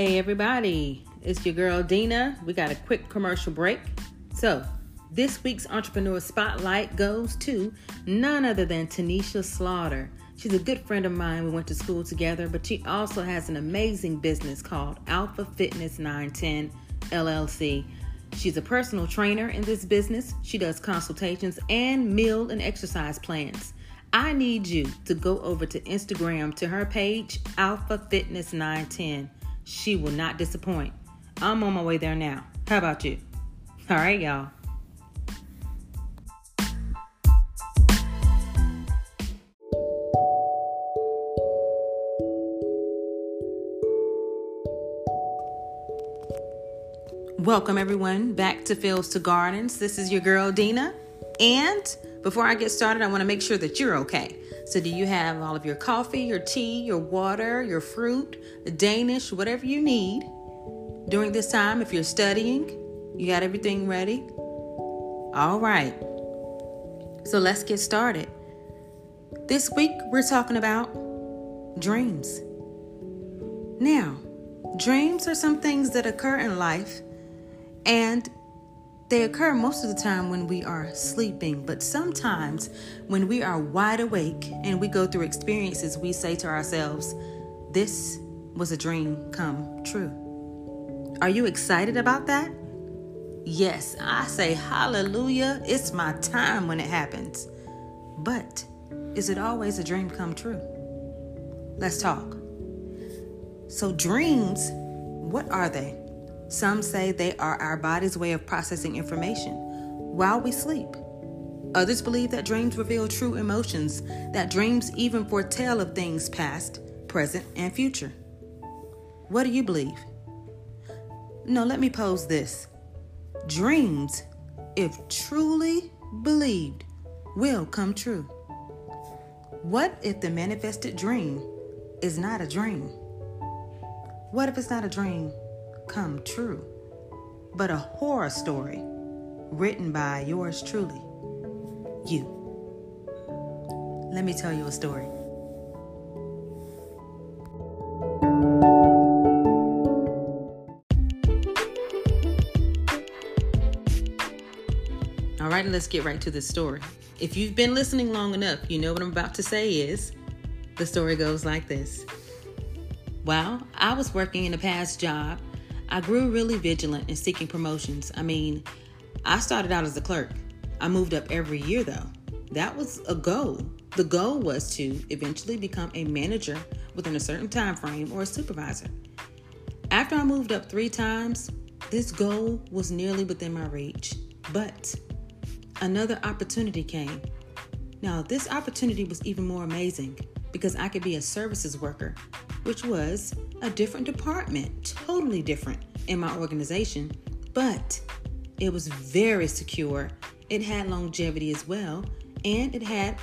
Hey everybody, it's your girl Dina. We got a quick commercial break. So, this week's entrepreneur spotlight goes to none other than Tanisha Slaughter. She's a good friend of mine. We went to school together, but she also has an amazing business called Alpha Fitness 910 LLC. She's a personal trainer in this business. She does consultations and meal and exercise plans. I need you to go over to Instagram to her page, Alpha Fitness 910. She will not disappoint. I'm on my way there now. How about you? All right, y'all. Welcome, everyone, back to Fields to Gardens. This is your girl, Dina. And before I get started, I want to make sure that you're okay. So, do you have all of your coffee, your tea, your water, your fruit, the Danish, whatever you need during this time? If you're studying, you got everything ready? All right. So, let's get started. This week, we're talking about dreams. Now, dreams are some things that occur in life and they occur most of the time when we are sleeping, but sometimes when we are wide awake and we go through experiences, we say to ourselves, This was a dream come true. Are you excited about that? Yes, I say hallelujah. It's my time when it happens. But is it always a dream come true? Let's talk. So, dreams, what are they? Some say they are our body's way of processing information while we sleep. Others believe that dreams reveal true emotions, that dreams even foretell of things past, present, and future. What do you believe? No, let me pose this. Dreams, if truly believed, will come true. What if the manifested dream is not a dream? What if it's not a dream come true, but a horror story written by yours truly, you. Let me tell you a story. All right, let's get right to the story. If you've been listening long enough, you know what I'm about to say is the story goes like this. Well, I was working in a past job I grew really vigilant in seeking promotions. I mean, I started out as a clerk. I moved up every year though. That was a goal. The goal was to eventually become a manager within a certain time frame or a supervisor. After I moved up 3 times, this goal was nearly within my reach. But another opportunity came. Now, this opportunity was even more amazing because I could be a services worker, which was a different department, totally different in my organization, but it was very secure. It had longevity as well, and it had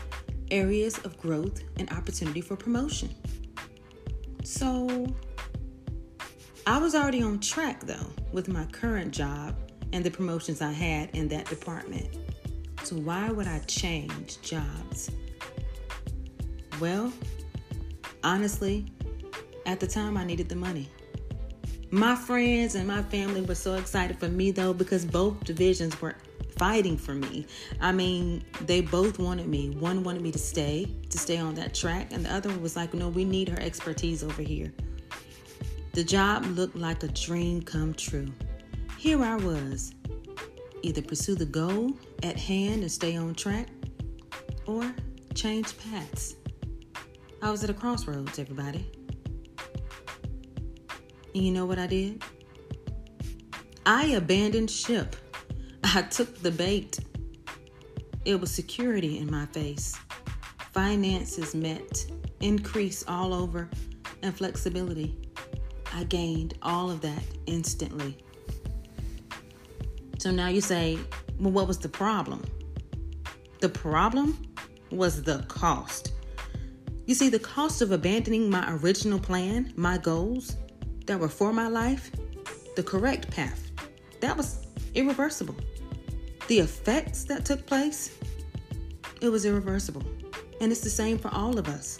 areas of growth and opportunity for promotion. So, I was already on track though with my current job and the promotions I had in that department. So, why would I change jobs? Well, honestly, at the time I needed the money. My friends and my family were so excited for me though because both divisions were fighting for me. I mean, they both wanted me. One wanted me to stay, to stay on that track, and the other was like, no, we need her expertise over here. The job looked like a dream come true. Here I was. Either pursue the goal at hand and stay on track, or change paths. I was at a crossroads, everybody. You know what I did? I abandoned ship. I took the bait. It was security in my face, finances met, increase all over, and flexibility. I gained all of that instantly. So now you say, well, what was the problem? The problem was the cost. You see, the cost of abandoning my original plan, my goals, that were for my life, the correct path, that was irreversible. The effects that took place, it was irreversible. And it's the same for all of us.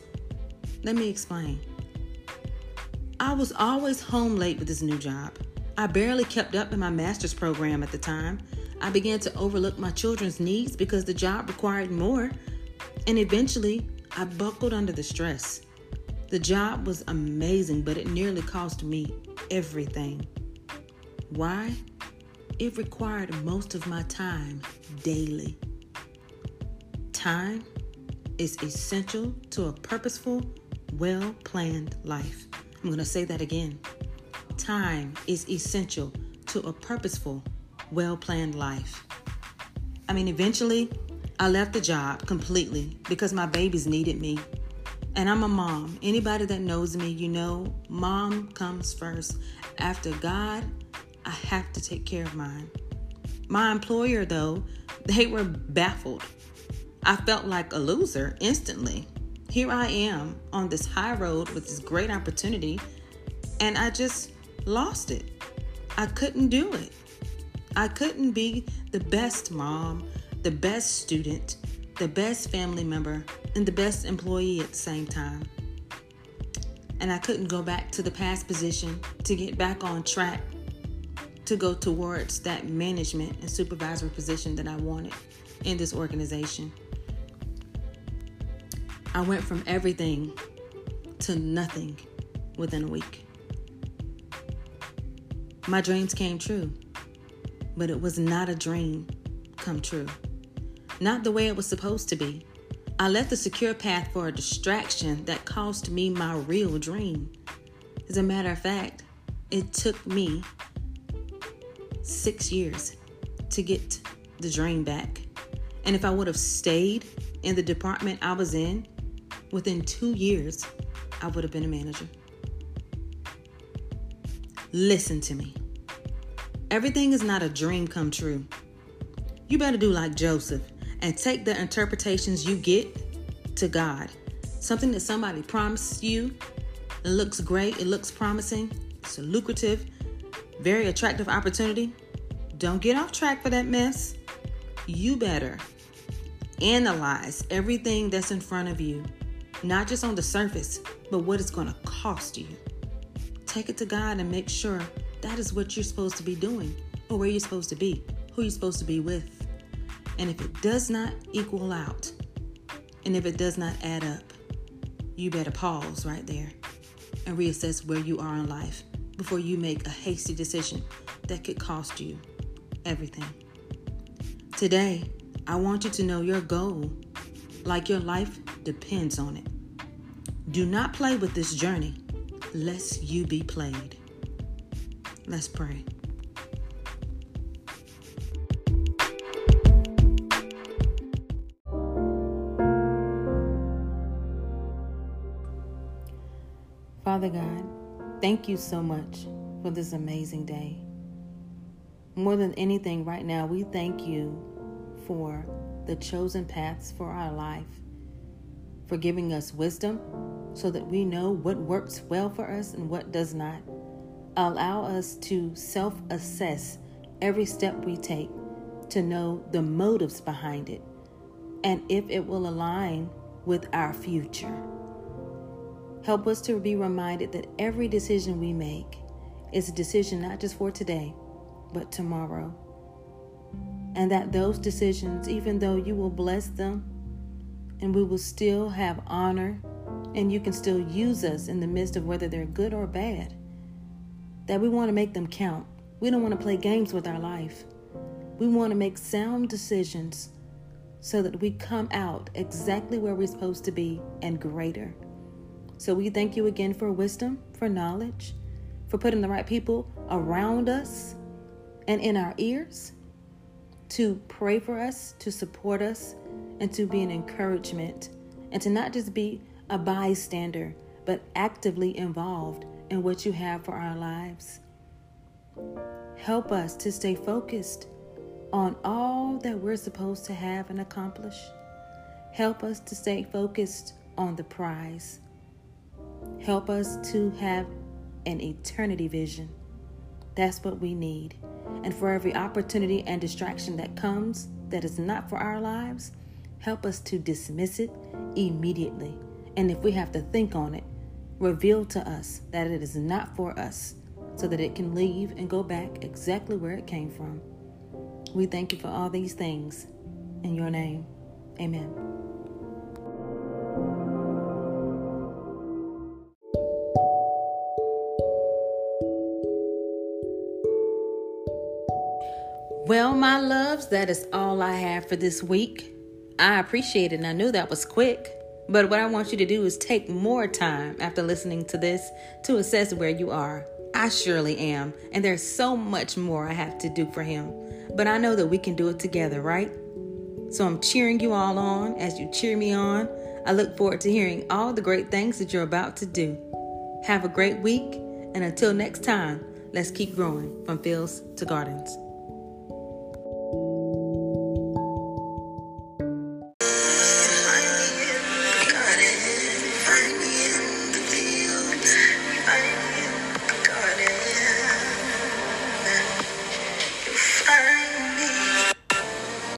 Let me explain. I was always home late with this new job. I barely kept up in my master's program at the time. I began to overlook my children's needs because the job required more. And eventually, I buckled under the stress. The job was amazing, but it nearly cost me everything. Why? It required most of my time daily. Time is essential to a purposeful, well planned life. I'm going to say that again. Time is essential to a purposeful, well planned life. I mean, eventually, I left the job completely because my babies needed me. And I'm a mom. Anybody that knows me, you know, mom comes first. After God, I have to take care of mine. My employer, though, they were baffled. I felt like a loser instantly. Here I am on this high road with this great opportunity, and I just lost it. I couldn't do it. I couldn't be the best mom, the best student, the best family member, and the best employee at the same time. And I couldn't go back to the past position to get back on track to go towards that management and supervisory position that I wanted in this organization. I went from everything to nothing within a week. My dreams came true, but it was not a dream come true. Not the way it was supposed to be. I left the secure path for a distraction that cost me my real dream. As a matter of fact, it took me six years to get the dream back. And if I would have stayed in the department I was in, within two years, I would have been a manager. Listen to me. Everything is not a dream come true. You better do like Joseph and take the interpretations you get to God. Something that somebody promised you, it looks great, it looks promising, it's a lucrative, very attractive opportunity. Don't get off track for that mess. You better analyze everything that's in front of you not just on the surface, but what it's going to cost you. Take it to God and make sure that is what you're supposed to be doing, or where you're supposed to be, who you're supposed to be with. And if it does not equal out, and if it does not add up, you better pause right there and reassess where you are in life before you make a hasty decision that could cost you everything. Today, I want you to know your goal, like your life depends on it. Do not play with this journey lest you be played. Let's pray. Father God, thank you so much for this amazing day. More than anything, right now, we thank you for the chosen paths for our life for giving us wisdom so that we know what works well for us and what does not. Allow us to self assess every step we take to know the motives behind it and if it will align with our future. Help us to be reminded that every decision we make is a decision not just for today, but tomorrow. And that those decisions, even though you will bless them and we will still have honor, and you can still use us in the midst of whether they're good or bad. That we want to make them count. We don't want to play games with our life. We want to make sound decisions so that we come out exactly where we're supposed to be and greater. So we thank you again for wisdom, for knowledge, for putting the right people around us and in our ears to pray for us, to support us, and to be an encouragement, and to not just be a bystander, but actively involved in what you have for our lives. Help us to stay focused on all that we're supposed to have and accomplish. Help us to stay focused on the prize. Help us to have an eternity vision. That's what we need. And for every opportunity and distraction that comes that is not for our lives, help us to dismiss it immediately. And if we have to think on it, reveal to us that it is not for us so that it can leave and go back exactly where it came from. We thank you for all these things. In your name, amen. Well, my loves, that is all I have for this week. I appreciate it and I knew that was quick. But what I want you to do is take more time after listening to this to assess where you are. I surely am, and there's so much more I have to do for Him. But I know that we can do it together, right? So I'm cheering you all on as you cheer me on. I look forward to hearing all the great things that you're about to do. Have a great week, and until next time, let's keep growing from fields to gardens.